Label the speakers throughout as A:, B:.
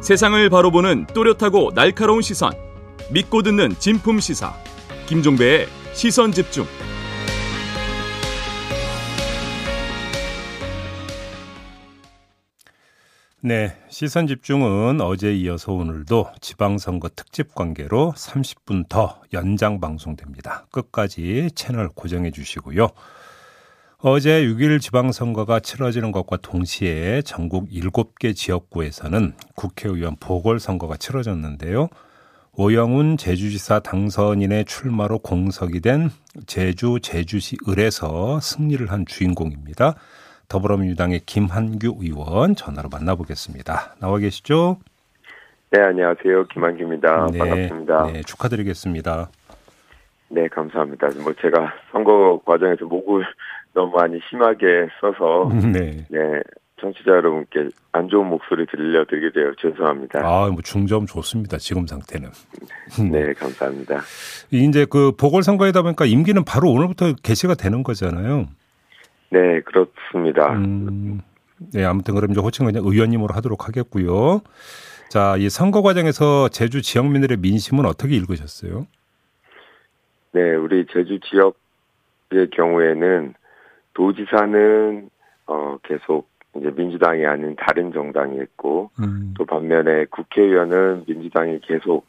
A: 세상을 바로 보는 또렷하고 날카로운 시선. 믿고 듣는 진품 시사. 김종배의 시선 집중.
B: 네, 시선 집중은 어제 이어서 오늘도 지방선거 특집 관계로 30분 더 연장 방송됩니다. 끝까지 채널 고정해 주시고요. 어제 6일 지방선거가 치러지는 것과 동시에 전국 7개 지역구에서는 국회의원 보궐선거가 치러졌는데요. 오영훈 제주지사 당선인의 출마로 공석이 된 제주 제주시 을에서 승리를 한 주인공입니다. 더불어민주당의 김한규 의원 전화로 만나보겠습니다. 나와 계시죠?
C: 네, 안녕하세요. 김한규입니다. 네, 반갑습니다.
B: 네, 축하드리겠습니다.
C: 네, 감사합니다. 뭐 제가 선거 과정에서 목을 너무 많이 심하게 써서 네, 네 청취자 여러분께 안 좋은 목소리 들려드리게 되어 죄송합니다.
B: 아, 뭐 중점 좋습니다. 지금 상태는.
C: 네, 감사합니다.
B: 이제 그 보궐선거이다 보니까 임기는 바로 오늘부터 개시가 되는 거잖아요.
C: 네, 그렇습니다. 음,
B: 네, 아무튼 그럼 이제 호칭 그냥 의원님으로 하도록 하겠고요. 자, 이 선거 과정에서 제주 지역민들의 민심은 어떻게 읽으셨어요?
C: 네, 우리 제주 지역의 경우에는 도지사는 어 계속 이제 민주당이 아닌 다른 정당이 했고 음. 또 반면에 국회의원은 민주당이 계속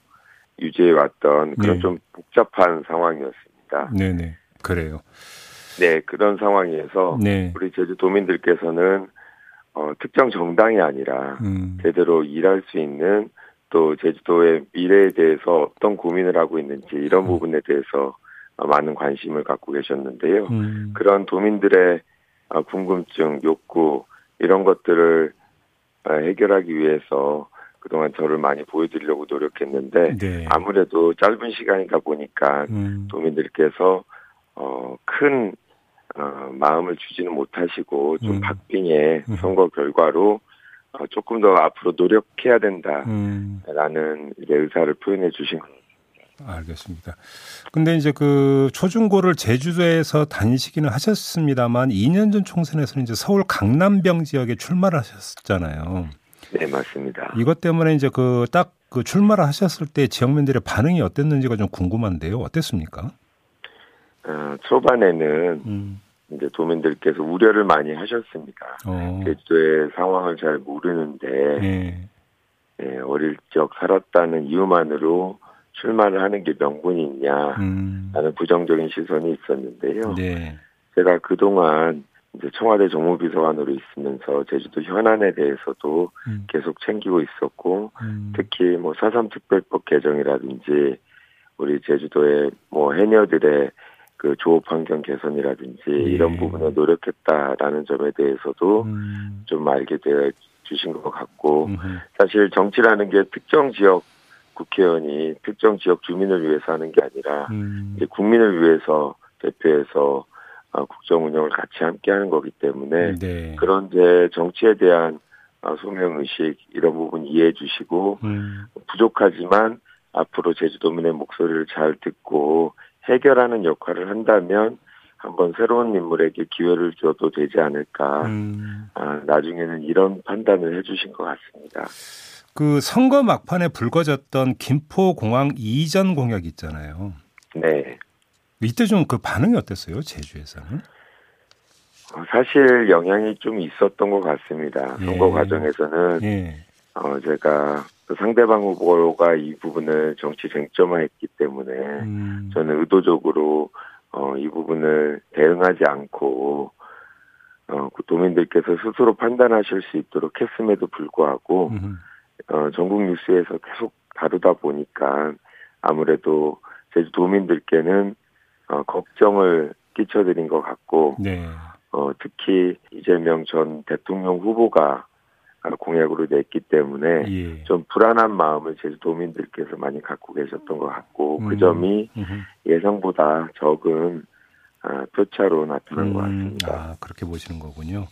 C: 유지해 왔던 그런 네. 좀 복잡한 상황이었습니다.
B: 네네 그래요.
C: 네, 그런 상황에서 네. 우리 제주도민들께서는 어, 특정 정당이 아니라 음. 제대로 일할 수 있는 또 제주도의 미래에 대해서 어떤 고민을 하고 있는지 이런 음. 부분에 대해서 많은 관심을 갖고 계셨는데요. 음. 그런 도민들의 어, 궁금증, 욕구 이런 것들을 어, 해결하기 위해서 그동안 저를 많이 보여드리려고 노력했는데 네. 아무래도 짧은 시간이다 보니까 음. 도민들께서 어, 큰 어, 마음을 주지는 못하시고 좀 음. 박빙의 음. 선거 결과로 어, 조금 더 앞으로 노력해야 된다라는 음. 의사를 표현해 주신 것
B: 알겠습니다. 근데 이제 그 초중고를 제주도에서 다니시기는 하셨습니다만 2년 전 총선에서는 이제 서울 강남병 지역에 출마를 하셨잖아요.
C: 네, 맞습니다.
B: 이것 때문에 이제 그 딱그 그 출마를 하셨을 때 지역민들의 반응이 어땠는지가 좀 궁금한데요. 어땠습니까?
C: 어, 초반에는 음. 이제 도민들께서 우려를 많이 하셨습니다. 어. 제주도의 상황을 잘 모르는데 네. 네, 어릴 적 살았다는 이유만으로 출마를 하는 게 명분이 있냐 음. 라는 부정적인 시선이 있었는데요. 네. 제가 그동안 이제 청와대 정무비서관으로 있으면서 제주도 현안에 대해서도 음. 계속 챙기고 있었고 음. 특히 뭐 사삼 특별법 개정이라든지 우리 제주도의 뭐 해녀들의 그 조업 환경 개선이라든지 예. 이런 부분에 노력했다라는 점에 대해서도 음. 좀 알게 되어 주신 것 같고. 사실 정치라는 게 특정 지역 국회의원이 특정 지역 주민을 위해서 하는 게 아니라 음. 국민을 위해서 대표해서 어, 국정 운영을 같이 함께 하는 거기 때문에 네. 그런 제 정치에 대한 어, 소명 의식 이런 부분 이해해 주시고 음. 부족하지만 앞으로 제주도민의 목소리를 잘 듣고 해결하는 역할을 한다면 한번 새로운 인물에게 기회를 줘도 되지 않을까. 음. 아, 나중에는 이런 판단을 해주신 것 같습니다.
B: 그 선거 막판에 불거졌던 김포공항 이전 공약 있잖아요.
C: 네.
B: 이때 좀 그 반응이 어땠어요? 제주에서는?
C: 어, 사실 영향이 좀 있었던 것 같습니다. 예. 선거 과정에서는 예. 어, 제가 그 상대방 후보가 이 부분을 정치 쟁점화했기 때문에 음. 저는 의도적으로 어, 이 부분을 대응하지 않고 어, 그 도민들께서 스스로 판단하실 수 있도록 했음에도 불구하고 음. 어, 전국 뉴스에서 계속 다루다 보니까 아무래도 제주도민들께는 어, 걱정을 끼쳐드린 것 같고 네. 어, 특히 이재명 전 대통령 후보가 공약으로 냈기 때문에 예. 좀 불안한 마음을 제주도민들께서 많이 갖고 계셨던 것 같고 그 음. 그 점이 예상보다 적은 아, 표차로 나타난 음. 것 같습니다.
B: 아, 그렇게 보시는 거군요.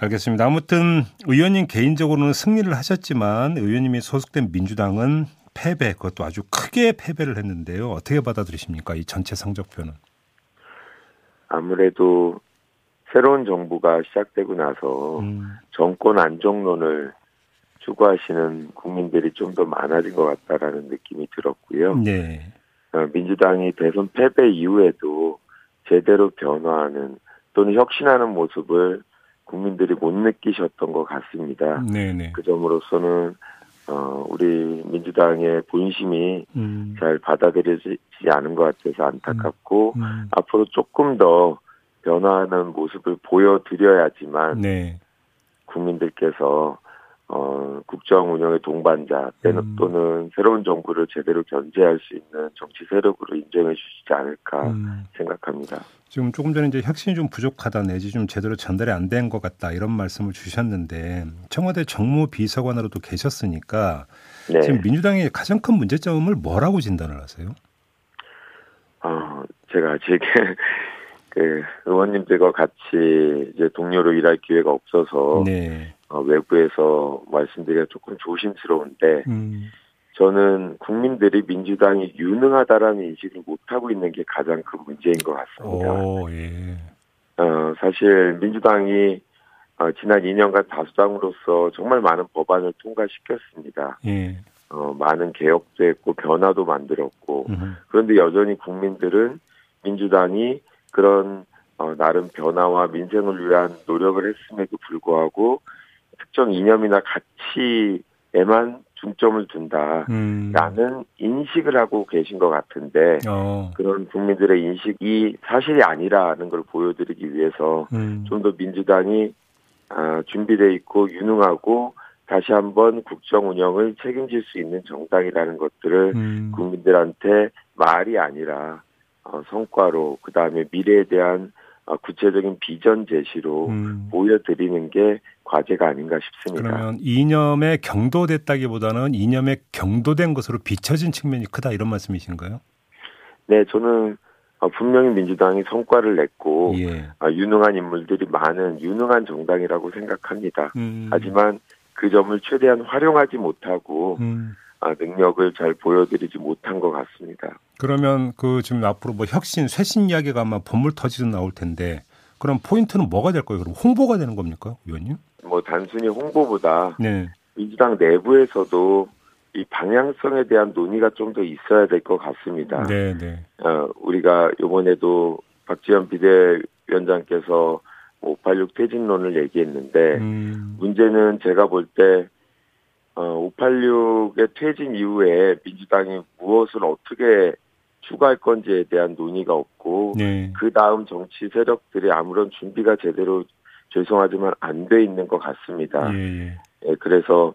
B: 알겠습니다. 아무튼 의원님 개인적으로는 승리를 하셨지만 의원님이 소속된 민주당은 패배, 그것도 아주 크게 패배를 했는데요. 어떻게 받아들이십니까? 이 전체 성적표는?
C: 아무래도 새로운 정부가 시작되고 나서 음. 정권 안정론을 수고하시는 국민들이 좀 더 많아진 것 같다라는 느낌이 들었고요. 네. 어, 민주당이 대선 패배 이후에도 제대로 변화하는 또는 혁신하는 모습을 국민들이 못 느끼셨던 것 같습니다. 네네. 네. 그 점으로서는 어, 우리 민주당의 본심이 음. 잘 받아들여지지 않은 것 같아서 안타깝고 음. 음. 앞으로 조금 더 변화하는 모습을 보여드려야지만 네. 국민들께서 어, 국정 운영의 동반자 음. 또는 새로운 정부를 제대로 견제할 수 있는 정치 세력으로 인정해 주시지 않을까 음. 생각합니다.
B: 지금 조금 전에 이제 혁신이 좀 부족하다 내지 좀 제대로 전달이 안 된 것 같다 이런 말씀을 주셨는데 청와대 정무 비서관으로도 계셨으니까 네. 지금 민주당의 가장 큰 문제점을 뭐라고 진단을 하세요?
C: 어, 제가 제게 그 의원님들과 같이 이제 동료로 일할 기회가 없어서 네. 어, 외부에서 말씀드리기가 조금 조심스러운데 음. 저는 국민들이 민주당이 유능하다라는 인식을 못하고 있는 게 가장 큰 문제인 것 같습니다. 오, 예. 어, 사실 민주당이 어, 지난 2년간 다수당으로서 정말 많은 법안을 통과시켰습니다. 예. 어, 많은 개혁도 했고 변화도 만들었고 음. 그런데 여전히 국민들은 민주당이 그런 어, 나름 변화와 민생을 위한 노력을 했음에도 불구하고 특정 이념이나 가치에만 중점을 둔다라는 음. 인식을 하고 계신 것 같은데 어. 그런 국민들의 인식이 사실이 아니라는 걸 보여드리기 위해서 음. 좀더 민주당이 아, 준비돼 있고 유능하고 다시 한번 국정 운영을 책임질 수 있는 정당이라는 것들을 음. 국민들한테 말이 아니라 어, 성과로 그 다음에 미래에 대한 어, 구체적인 비전 제시로 음. 보여드리는 게 과제가 아닌가 싶습니다.
B: 그러면 이념에 경도됐다기보다는 이념에 경도된 것으로 비춰진 측면이 크다 이런 말씀이신가요?
C: 네, 저는 어, 분명히 민주당이 성과를 냈고 예. 유능한 인물들이 많은 유능한 정당이라고 생각합니다. 음. 하지만 그 점을 최대한 활용하지 못하고 음. 아, 능력을 잘 보여드리지 못한 것 같습니다.
B: 그러면 그 지금 앞으로 뭐 혁신, 쇄신 이야기가 아마 본물 터지듯 나올 텐데 그럼 포인트는 뭐가 될 거예요? 그럼 홍보가 되는 겁니까, 의원님?
C: 뭐 단순히 홍보보다 네. 민주당 내부에서도 이 방향성에 대한 논의가 좀 더 있어야 될 것 같습니다. 네, 네. 어, 우리가 이번에도 박지원 비대위원장께서 586 퇴진론을 얘기했는데 음. 문제는 제가 볼 때 어, 586의 퇴진 이후에 민주당이 무엇을 어떻게 추가할 건지에 대한 논의가 없고 네. 그 다음 정치 세력들이 아무런 준비가 제대로 죄송하지만 안 돼 있는 것 같습니다. 예, 예. 예, 그래서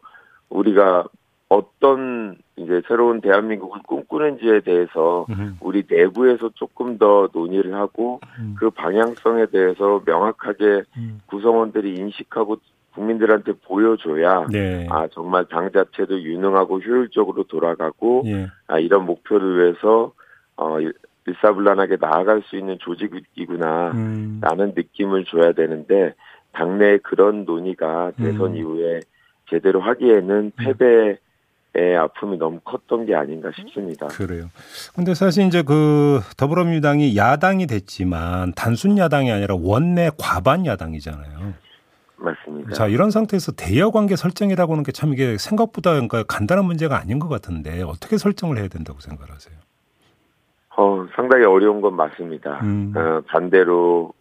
C: 우리가 어떤 이제 새로운 대한민국을 꿈꾸는지에 대해서 음. 우리 내부에서 조금 더 논의를 하고 음. 그 방향성에 대해서 명확하게 음. 구성원들이 인식하고 국민들한테 보여줘야 네. 아 정말 당 자체도 유능하고 효율적으로 돌아가고 예. 아 이런 목표를 위해서 어 일사불란하게 나아갈 수 있는 조직이구나라는 음. 느낌을 줘야 되는데 당내 그런 논의가 대선 음. 이후에 제대로 하기에는 음. 패배 의 아픔이 너무 컸던 게 아닌가 싶습니다.
B: 그래요. 근데 사실 이제 그 더불어민주당이 야당이 됐지만 단순 야당이 아니라 원내 과반 야당이잖아요.
C: 맞습니다.
B: 자, 이런 상태에서 대여 관계 설정이라고 하는 게 참 이게 생각보다 그러니까 간단한 문제가 아닌 것 같은데 어떻게 설정을 해야 된다고 생각하세요?
C: 어, 상당히 어려운 건 맞습니다. 음. 어, 반대로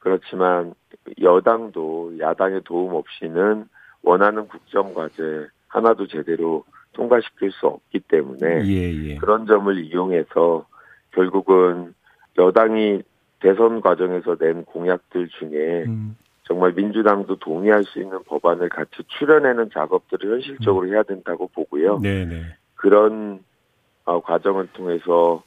C: 그렇지만 여당도 야당의 도움 없이는 원하는 국정 과제 하나도 제대로 통과시킬 수 없기 때문에 예, 예. 그런 점을 이용해서 결국은 여당이 대선 과정에서 낸 공약들 중에 음. 정말 민주당도 동의할 수 있는 법안을 같이 출연하는 작업들을 현실적으로 음. 해야 된다고 보고요. 네네. 네. 그런 어, 과정을 통해서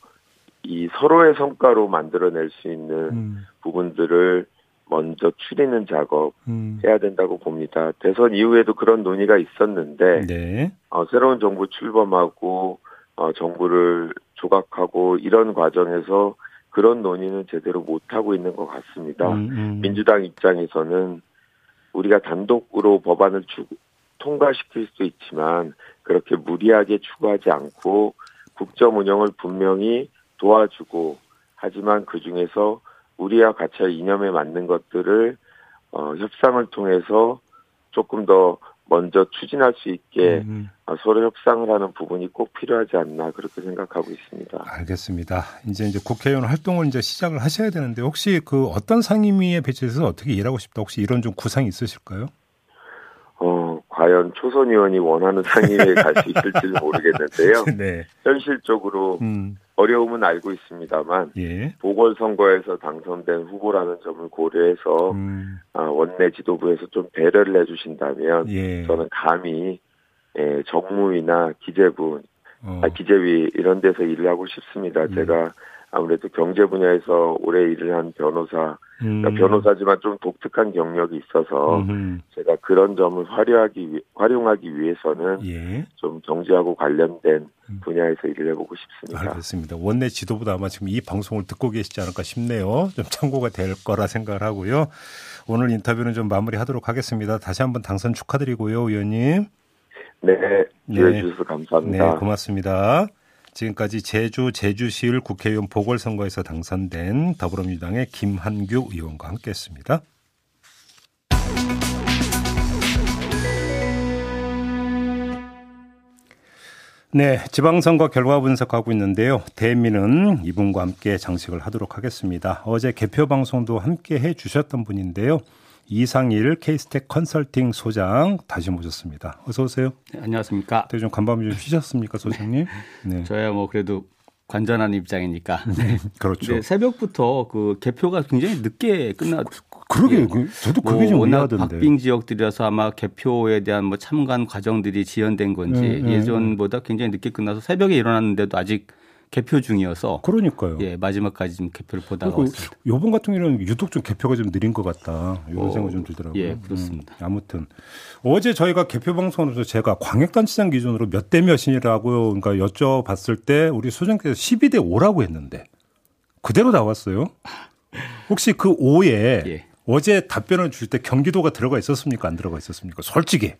C: 이 서로의 성과로 만들어낼 수 있는 음. 부분들을 먼저 추리는 작업 음. 해야 된다고 봅니다. 대선 이후에도 그런 논의가 있었는데 네. 어, 새로운 정부 출범하고 어, 정부를 조각하고 이런 과정에서 그런 논의는 제대로 못 하고 있는 것 같습니다. 음, 음. 민주당 입장에서는 우리가 단독으로 법안을 추, 통과시킬 수 있지만 그렇게 무리하게 추구하지 않고 국정 운영을 분명히 도와주고 하지만 그 중에서 우리와 같이 이념에 맞는 것들을 어, 협상을 통해서 조금 더 먼저 추진할 수 있게 음. 어, 서로 협상을 하는 부분이 꼭 필요하지 않나 그렇게 생각하고 있습니다.
B: 알겠습니다. 이제 이제 국회의원 활동을 이제 시작을 하셔야 되는데 혹시 그 어떤 상임위에 배치해서 어떻게 일하고 싶다 혹시 이런 좀 구상이 있으실까요?
C: 어 과연 초선 의원이 원하는 상임위에 갈 수 있을지는 모르겠는데요. 네. 현실적으로 음. 어려움은 알고 있습니다만 예. 보궐선거에서 당선된 후보라는 점을 고려해서 음. 아, 원내 지도부에서 좀 배려를 해주신다면 예. 저는 감히 예, 정무위나 기재부, 어. 아, 기재위 이런 데서 일을 하고 싶습니다. 음. 제가 아무래도 경제 분야에서 오래 일을 한 변호사, 그러니까 음. 그러니까 변호사지만 좀 독특한 경력이 있어서 음. 제가 그런 점을 활용하기 활용하기 위해서는 예. 좀 경제하고 관련된 음. 분야에서 일을 해보고 싶습니다.
B: 알겠습니다. 원내 지도부도 아마 지금 이 방송을 듣고 계시지 않을까 싶네요. 좀 참고가 될 거라 생각을 하고요. 오늘 인터뷰는 좀 마무리하도록 하겠습니다. 다시 한번 당선 축하드리고요, 의원님.
C: 네, 기회 네. 주셔서 감사합니다.
B: 네, 고맙습니다. 지금까지 제주 제주시을 국회의원 보궐선거에서 당선된 더불어민주당의 김한규 의원과 함께했습니다. 네, 지방선거 결과 분석하고 있는데요. 대민은 이분과 함께 장식을 하도록 하겠습니다. 어제 개표 방송도 함께 해 주셨던 분인데요. 이상일 케이스텍 컨설팅 소장 다시 모셨습니다. 어서 오세요.
D: 네, 안녕하십니까.
B: 되게 좀 간밤에 좀 쉬셨습니까, 소장님?
D: 네. 네. 저야 뭐 그래도 관전한 입장이니까.
B: 네. 그렇죠.
D: 새벽부터 그 개표가 굉장히 늦게 끝나.
B: 그러게 예. 저도 그게 뭐 좀 워낙 이해하던데.
D: 박빙 지역들이라서 아마 개표에 대한 뭐 참관 과정들이 지연된 건지 네, 네, 예전보다 굉장히 늦게 끝나서 새벽에 일어났는데도 아직 개표 중이어서
B: 그러니까요.
D: 예, 마지막까지 좀 개표를 보다가 왔습니다.
B: 요번 같은 경우는 유독 좀 개표가 좀 느린 것 같다. 이런 어, 생각이 좀 들더라고요.
D: 예, 그렇습니다.
B: 음, 아무튼 어제 저희가 개표 방송으로서 제가 광역단체장 기준으로 몇 대 몇이라고 그러니까 여쭤봤을 때 우리 소장께서 12대 5라고 했는데 그대로 나왔어요. 혹시 그 5에 예. 어제 답변을 줄 때 경기도가 들어가 있었습니까? 안 들어가 있었습니까? 솔직히.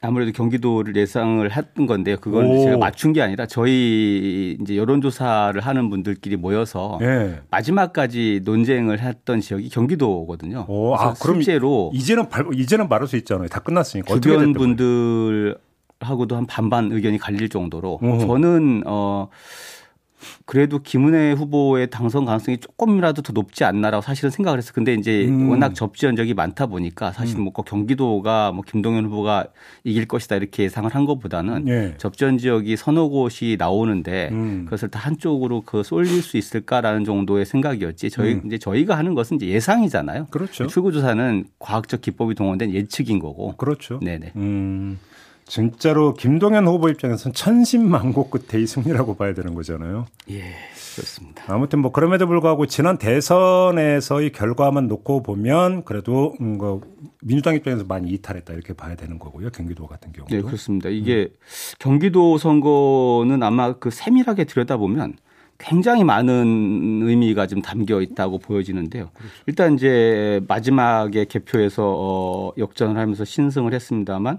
D: 아무래도 경기도를 예상을 했던 건데요. 그건 오. 제가 맞춘 게 아니라 저희 이제 여론조사를 하는 분들끼리 모여서 네. 마지막까지 논쟁을 했던 지역이 경기도거든요.
B: 오, 아, 그럼 실제로 이제는 발, 이제는 말할 수 있잖아요. 다 끝났으니까.
D: 주변 분들 하고도 한 반반 의견이 갈릴 정도로 오. 저는 어 그래도 김은혜 후보의 당선 가능성이 조금이라도 더 높지 않나라고 사실은 생각을 했어요. 근데 이제 음. 워낙 접지현적이 많다 보니까 사실 음. 뭐 경기도가 뭐 김동연 후보가 이길 것이다 이렇게 예상을 한 것보다는 네. 접지현 지역이 서너 곳이 나오는데 음. 그것을 다 한쪽으로 그 쏠릴 수 있을까라는 정도의 생각이었지. 저희 음. 이제 저희가 하는 것은 이제 예상이잖아요.
B: 그렇죠.
D: 출구 조사는 과학적 기법이 동원된 예측인 거고.
B: 그렇죠. 네네. 음. 진짜로 김동연 후보 입장에서는 천신만고 끝에 이 승리라고 봐야 되는 거잖아요.
D: 예, 그렇습니다.
B: 아무튼 뭐 그럼에도 불구하고 지난 대선에서의 결과만 놓고 보면 그래도 음, 그 민주당 입장에서 많이 이탈했다 이렇게 봐야 되는 거고요. 경기도 같은 경우도.
D: 네, 그렇습니다. 이게 음. 경기도 선거는 아마 그 세밀하게 들여다보면 굉장히 많은 의미가 좀 담겨 있다고 보여지는데요. 그렇죠. 일단 이제 마지막에 개표에서 어 역전을 하면서 신승을 했습니다만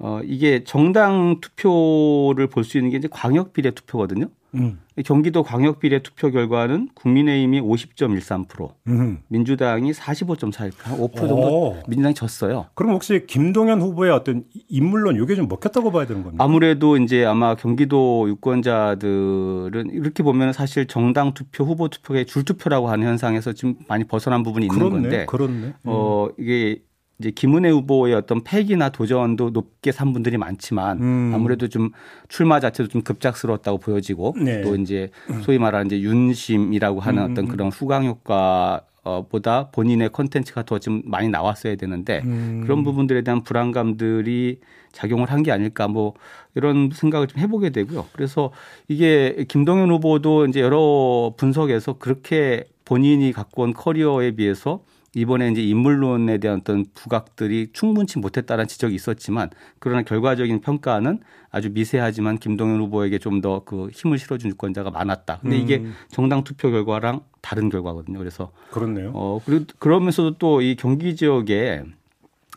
D: 어, 이게 정당 투표를 볼 수 있는 게 이제 광역 비례 투표거든요. 음. 경기도 광역 비례 투표 결과는 국민의힘이 50.13%, 음. 민주당이 45.41%, 5% 정도 오. 민주당이 졌어요.
B: 그럼 혹시 김동연 후보의 어떤 인물론 이게 좀 먹혔다고 봐야 되는 겁니까?
D: 아무래도 이제 아마 경기도 유권자들은 이렇게 보면 사실 정당 투표, 후보 투표의 줄 투표라고 하는 현상에서 지금 많이 벗어난 부분이 있는
B: 그렇네,
D: 건데,
B: 그렇네. 음.
D: 어 이게 이제 김은혜 후보의 어떤 패기나 도전도 높게 산 분들이 많지만 음. 아무래도 좀 출마 자체도 좀 급작스러웠다고 보여지고 네. 또 이제 소위 말하는 이제 윤심이라고 하는 음. 어떤 그런 후광 효과 어, 보다 본인의 컨텐츠가 더 좀 많이 나왔어야 되는데 음. 그런 부분들에 대한 불안감들이 작용을 한 게 아닐까 뭐 이런 생각을 좀 해보게 되고요. 그래서 이게 김동연 후보도 이제 여러 분석에서 그렇게 본인이 갖고 온 커리어에 비해서 이번에 이제 인물론에 대한 어떤 부각들이 충분치 못했다는 지적이 있었지만 그러나 결과적인 평가는 아주 미세하지만 김동연 후보에게 좀 더 그 힘을 실어준 유권자가 많았다. 근데 이게 음. 정당 투표 결과랑 다른 결과거든요. 그래서
B: 그렇네요.
D: 어 그리고 그러면서도 또 이 경기 지역에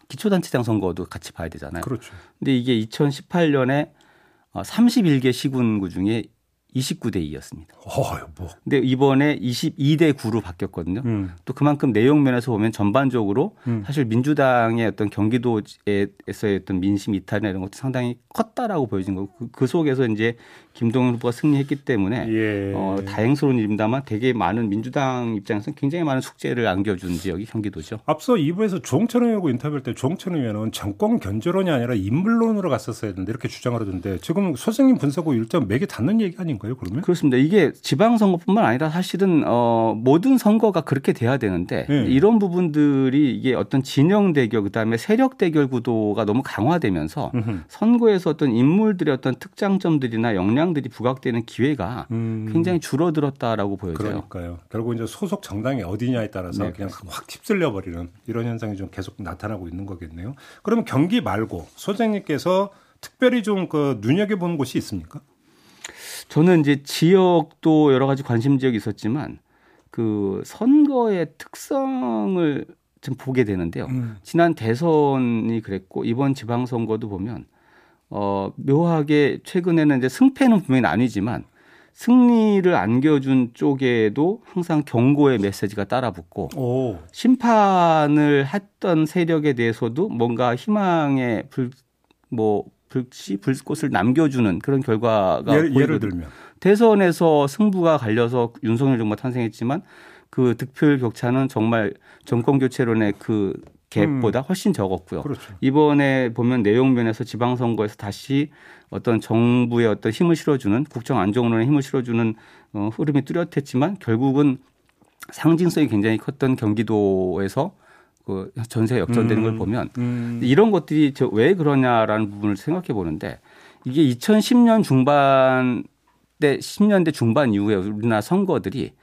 D: 기초단체장 선거도 같이 봐야 되잖아요.
B: 그렇죠.
D: 근데 이게 2018년에 31개 어, 시군구 중에 29대 2였습니다.
B: 어, 뭐.
D: 근데 이번에 22대 9로 바뀌었거든요. 음. 또 그만큼 내용 면에서 보면 전반적으로 음. 사실 민주당의 어떤 경기도에서의 어떤 민심 이탈이나 이런 것도 상당히 컸다라고 보여진 거고 그, 그 속에서 이제 김동연 후보가 승리했기 때문에 예. 어, 다행스러운 일입니다만 되게 많은 민주당 입장에서 굉장히 많은 숙제를 안겨준 지역이 경기도죠.
B: 앞서 2부에서 조홍천 의원하고 인터뷰할 때 조홍천 의원은 정권 견제론이 아니라 인물론으로 갔었어야 되는데 이렇게 주장을 하던데 지금 선생님 분석하고 일정 맥이 닿는 얘기 아닌가요 그러면?
D: 그렇습니다. 이게 지방선거뿐만 아니라 사실은 어, 모든 선거가 그렇게 돼야 되는데 네. 이런 부분들이 이게 어떤 진영 대결 그다음에 세력 대결 구도가 너무 강화되면서 으흠. 선거에서 어떤 인물들의 어떤 특장점들이나 역량들이 부각되는 기회가 음. 굉장히 줄어들었다라고 보여져요.
B: 그러니까요. 결국 이제 소속 정당이 어디냐에 따라서 네, 그냥. 확 휩쓸려 버리는 이런 현상이 좀 계속 나타나고 있는 거겠네요. 그러면 경기 말고 소장님께서 특별히 좀 그 눈여겨 보는 곳이 있습니까?
D: 저는 이제 지역도 여러 가지 관심 지역이 있었지만 그 선거의 특성을 좀 보게 되는데요. 음. 지난 대선이 그랬고 이번 지방선거도 보면 어 묘하게 최근에는 이제 승패는 분명히 나뉘지만 승리를 안겨준 쪽에도 항상 경고의 메시지가 따라붙고 오. 심판을 했던 세력에 대해서도 뭔가 희망의 불뭐 불씨 불꽃을 남겨주는 그런 결과가
B: 예를, 예를 들면
D: 대선에서 승부가 갈려서 윤석열 정부가 탄생했지만 그 득표율 격차는 정말 정권 교체론의 그 갭보다 음. 훨씬 적었고요.
B: 그렇죠.
D: 이번에 보면 내용면에서 지방선거에서 다시 어떤 정부의 어떤 힘을 실어주는 국정 안정론에 힘을 실어주는 어, 흐름이 뚜렷했지만 결국은 상징성이 굉장히 컸던 경기도에서 그 전세가 역전되는 음, 걸 보면 음. 이런 것들이 저 왜 그러냐라는 부분을 생각해 보는데 이게 2010년 중반 때 10년대 중반 이후에 우리나라 선거들이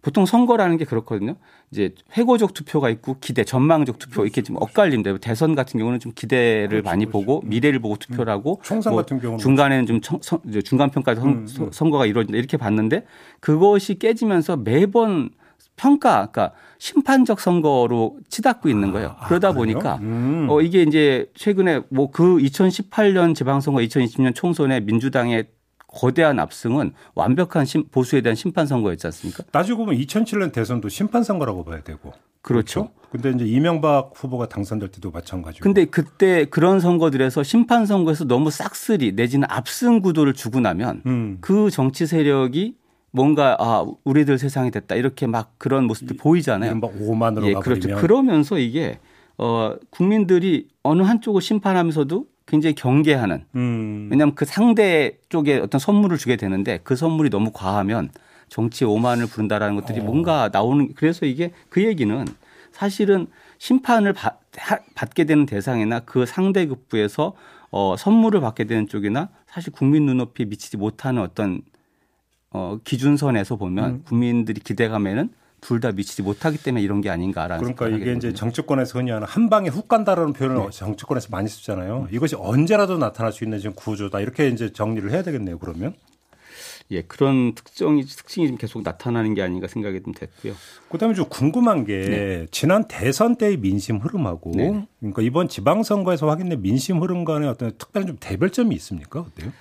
D: 보통 선거라는 게 그렇거든요. 이제 회고적 투표가 있고 기대, 전망적 투표 이렇게 좀 엇갈린데 대선 같은 경우는 좀 기대를 그렇죠, 많이 그렇죠. 보고 미래를 보고 투표를 하고
B: 음. 총선 뭐 같은 경우는
D: 중간에는 좀 청, 선, 중간 평가 선, 음, 음. 선거가 이루어진다 이렇게 봤는데 그것이 깨지면서 매번 평가, 그러니까 심판적 선거로 치닫고 있는 거예요. 아, 그러다 아, 보니까 음. 어 이게 이제 최근에 뭐 그 2018년 지방선거, 2020년 총선에 민주당의 거대한 압승은 완벽한 심, 보수에 대한 심판 선거였지 않습니까?
B: 따지고 보면 2007년 대선도 심판 선거라고 봐야 되고.
D: 그렇죠.
B: 그렇죠. 근데 이제 이명박 후보가 당선될 때도 마찬가지고.
D: 근데 그때 그런 선거들에서 심판 선거에서 너무 싹쓸이 내지는 압승 구도를 주고 나면 음. 그 정치 세력이 뭔가 아 우리들 세상이 됐다 이렇게 막 그런 모습들 보이잖아요.
B: 막 오만으로 예,
D: 그렇죠. 그러면서 이게 어 국민들이 어느 한쪽을 심판하면서도 굉장히 경계하는. 음. 왜냐하면 그 상대 쪽에 어떤 선물을 주게 되는데 그 선물이 너무 과하면 정치 오만을 부른다라는 것들이 어. 뭔가 나오는 그래서 이게 그 얘기는 사실은 심판을 받, 받게 되는 대상이나 그 상대급부에서 어, 선물을 받게 되는 쪽이나 사실 국민 눈높이에 미치지 못하는 어떤 어, 기준선에서 보면 음. 국민들이 기대감에는 둘 다 미치지 못하기 때문에 이런 게 아닌가라는
B: 그러니까 이게 이제 정치권에서 흔히 하는 한 방에 훅 간다라는 표현을 네. 정치권에서 많이 쓰잖아요. 음. 이것이 언제라도 나타날 수 있는 지금 구조다 이렇게 이제 정리를 해야 되겠네요. 그러면.
D: 예, 그런 특정이 특징이 좀 계속 나타나는 게 아닌가 생각이 좀 됐고요.
B: 그다음에 좀 궁금한 게 네. 지난 대선 때의 민심 흐름하고 네. 그러니까 이번 지방선거에서 확인된 민심 흐름 간의 어떤 특별한 좀 대별점이 있습니까? 어때요?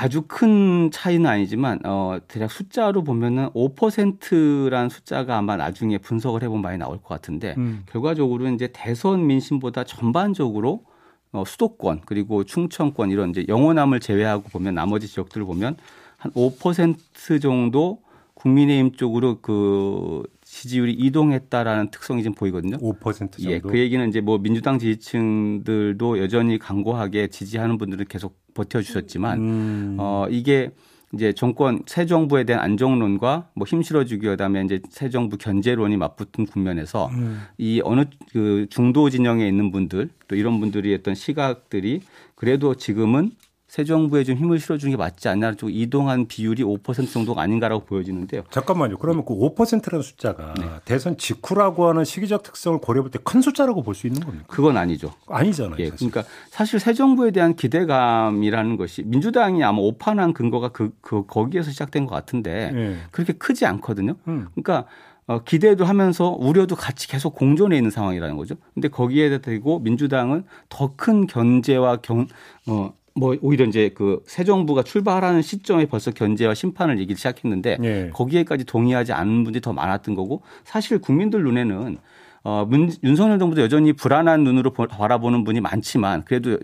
D: 아주 큰 차이는 아니지만 어 대략 숫자로 보면은 5%란 숫자가 아마 나중에 분석을 해보면 많이 나올 것 같은데 음. 결과적으로 이제 대선 민심보다 전반적으로 어 수도권 그리고 충청권 이런 이제 영호남을 제외하고 보면 나머지 지역들을 보면 한 5% 정도 국민의힘 쪽으로 그 지지율이 이동했다라는 특성이 좀 보이거든요.
B: 5% 정도.
D: 예, 그 얘기는 이제 뭐 민주당 지지층들도 여전히 강고하게 지지하는 분들은 계속 버텨주셨지만 음. 어 이게 이제 정권 새 정부에 대한 안정론과 뭐 힘실어주기 그다음에 이제 새 정부 견제론이 맞붙은 국면에서 음. 이 어느 그 중도 진영에 있는 분들 또 이런 분들이 했던 시각들이 그래도 지금은 새 정부에 좀 힘을 실어주는 게 맞지 않나 쪽 이동한 비율이 5% 정도가 아닌가라고 보여지는데요.
B: 잠깐만요. 그러면 그 5%라는 숫자가 네. 대선 직후라고 하는 시기적 특성을 고려해볼 때 큰 숫자라고 볼 수 있는 겁니까?
D: 그건 아니죠.
B: 아니잖아요.
D: 예, 그러니까 사실 새 정부에 대한 기대감이라는 것이 민주당이 아마 오판한 근거가 그, 그 거기에서 시작된 것 같은데 네. 그렇게 크지 않거든요. 음. 그러니까 어, 기대도 하면서 우려도 같이 계속 공존해 있는 상황이라는 거죠. 근데 거기에 대고 민주당은 더 큰 견제와 경, 어, 뭐 오히려 이제 그 새 정부가 출발하는 시점에 벌써 견제와 심판을 얘기를 시작했는데 예. 거기에까지 동의하지 않는 분들이 더 많았던 거고 사실 국민들 눈에는 어, 문, 윤석열 정부도 여전히 불안한 눈으로 바라보는 분이 많지만 그래도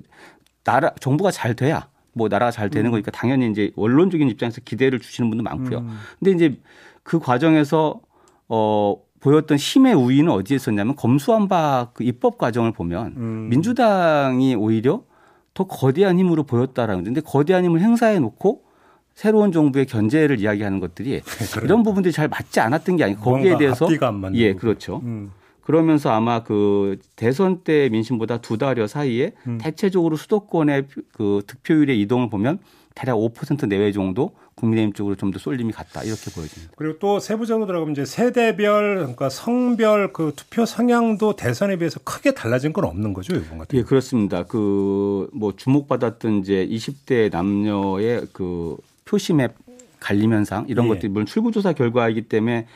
D: 나라 정부가 잘 돼야 뭐 나라가 잘 되는 음. 거니까 당연히 이제 원론적인 입장에서 기대를 주시는 분도 많고요. 음. 근데 이제 그 과정에서 어 보였던 힘의 우위는 어디에 있었냐면 검수완박 그 입법 과정을 보면 음. 민주당이 오히려 더 거대한 힘으로 보였다라는 건데 거대한 힘을 행사해 놓고 새로운 정부의 견제를 이야기하는 것들이 이런 부분들이 잘 맞지 않았던 게 아니고 거기에 대해서 예 그렇죠. 음. 그러면서 아마 그 대선 때 민심보다 두 달여 사이에 음. 대체적으로 수도권의 그 득표율의 이동을 보면 대략 5% 내외 정도 국민의힘 쪽으로 좀 더 쏠림이 갔다 이렇게 보여집니다.
B: 그리고 또 세부적으로 들어가면 이제 세대별 그러니까 성별 그 투표 성향도 대선에 비해서 크게 달라진 건 없는 거죠 이번 같은.
D: 예 그렇습니다. 그 뭐 주목받았던 이제 20대 남녀의 그 표심의 갈림 현상 이런 예. 것들이 물론 출구조사 결과이기 때문에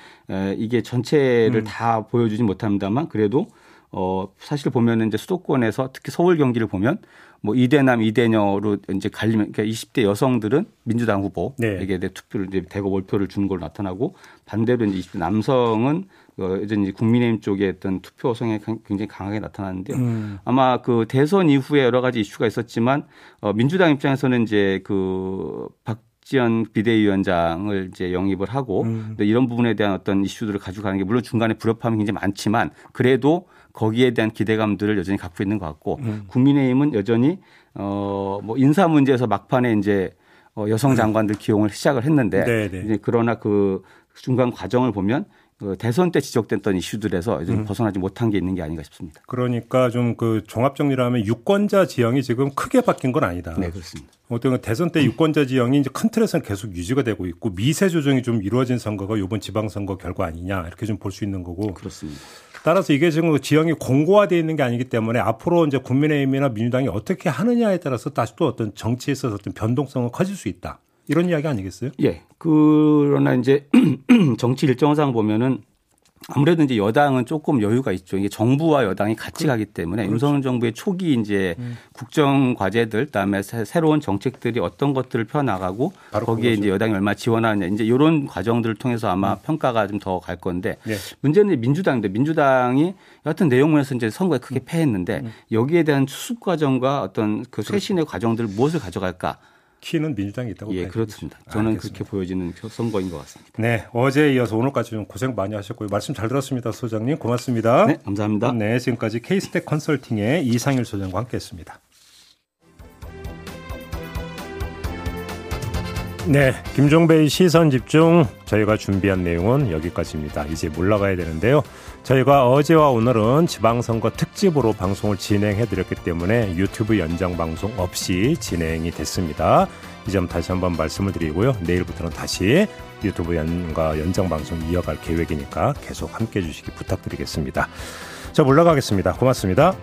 D: 이게 전체를 음. 다 보여주지 못합니다만 그래도 어 사실 보면은 이제 수도권에서 특히 서울 경기를 보면 뭐 이대남 이대녀로 이제 갈리면 그러니까 20대 여성들은 민주당 후보에게 네. 투표를 이제 대거 월표를 주는 걸로 나타나고 반대로 이제 20대 남성은 어 여전히 국민의힘 쪽에 어떤 투표 성향이 굉장히 강하게 나타나는데요. 음. 아마 그 대선 이후에 여러 가지 이슈가 있었지만 어 민주당 입장에서는 이제 그 박지원 비대위원장을 이제 영입을 하고 음. 이런 부분에 대한 어떤 이슈들을 가져가는 게 물론 중간에 불협화음이 굉장히 많지만 그래도 거기에 대한 기대감들을 여전히 갖고 있는 것 같고 음. 국민의힘은 여전히 어뭐 인사 문제에서 막판에 이제 어 여성 장관들 기용을 시작을 했는데 네, 네. 이제 그러나 그 중간 과정을 보면 그 대선 때 지적됐던 이슈들에서 좀 음. 벗어나지 못한 게 있는 게 아닌가 싶습니다.
B: 그러니까 좀 그 종합 정리를 하면 유권자 지형이 지금 크게 바뀐 건 아니다.
D: 네, 그렇습니다.
B: 어떤 대선 때 유권자 지형이 이제 큰 틀에서는 계속 유지가 되고 있고 미세 조정이 좀 이루어진 선거가 이번 지방선거 결과 아니냐 이렇게 좀 볼 수 있는 거고.
D: 그렇습니다.
B: 따라서 이게 지금 그 지형이 공고화되어 있는 게 아니기 때문에 앞으로 이제 국민의힘이나 민주당이 어떻게 하느냐에 따라서 다시 또 어떤 정치에 있어서 어떤 변동성은 커질 수 있다. 이런 이야기 아니겠어요?
D: 예. 그러나 이제 정치 일정상 보면은 아무래도 이제 여당은 조금 여유가 있죠. 이게 정부와 여당이 같이 그, 가기 때문에 그렇죠. 윤석열 정부의 초기 이제 음. 국정 과제들, 그다음에 새로운 정책들이 어떤 것들을 펴 나가고 거기에 그거죠. 이제 여당이 얼마 지원하느냐 이제 이런 과정들을 통해서 아마 음. 평가가 좀 더 갈 건데 네. 문제는 민주당인데 민주당이 여하튼 내용면에서 이제 선거에 크게 음. 패했는데 음. 여기에 대한 수습 과정과 어떤 그. 쇄신의 과정들 무엇을 가져갈까?
B: 키는 민주당이 있다고
D: 예, 그렇습니다. 저는 알겠습니다. 그렇게 보여지는 선거인 것 같습니다.
B: 네, 어제 이어서 오늘까지 좀 고생 많이 하셨고요. 말씀 잘 들었습니다, 소장님. 고맙습니다.
D: 네, 감사합니다.
B: 네, 지금까지 케이스텍 컨설팅의 이상일 소장과 함께했습니다. 네, 김종배의 시선 집중 저희가 준비한 내용은 여기까지입니다. 이제 몰라가야 되는데요. 저희가 어제와 오늘은 지방선거 특집으로 방송을 진행해 드렸기 때문에 유튜브 연장 방송 없이 진행이 됐습니다. 이 점 다시 한번 말씀을 드리고요. 내일부터는 다시 유튜브 연과 연장 방송 이어갈 계획이니까 계속 함께 해 주시기 부탁드리겠습니다. 자, 올라가겠습니다. 고맙습니다.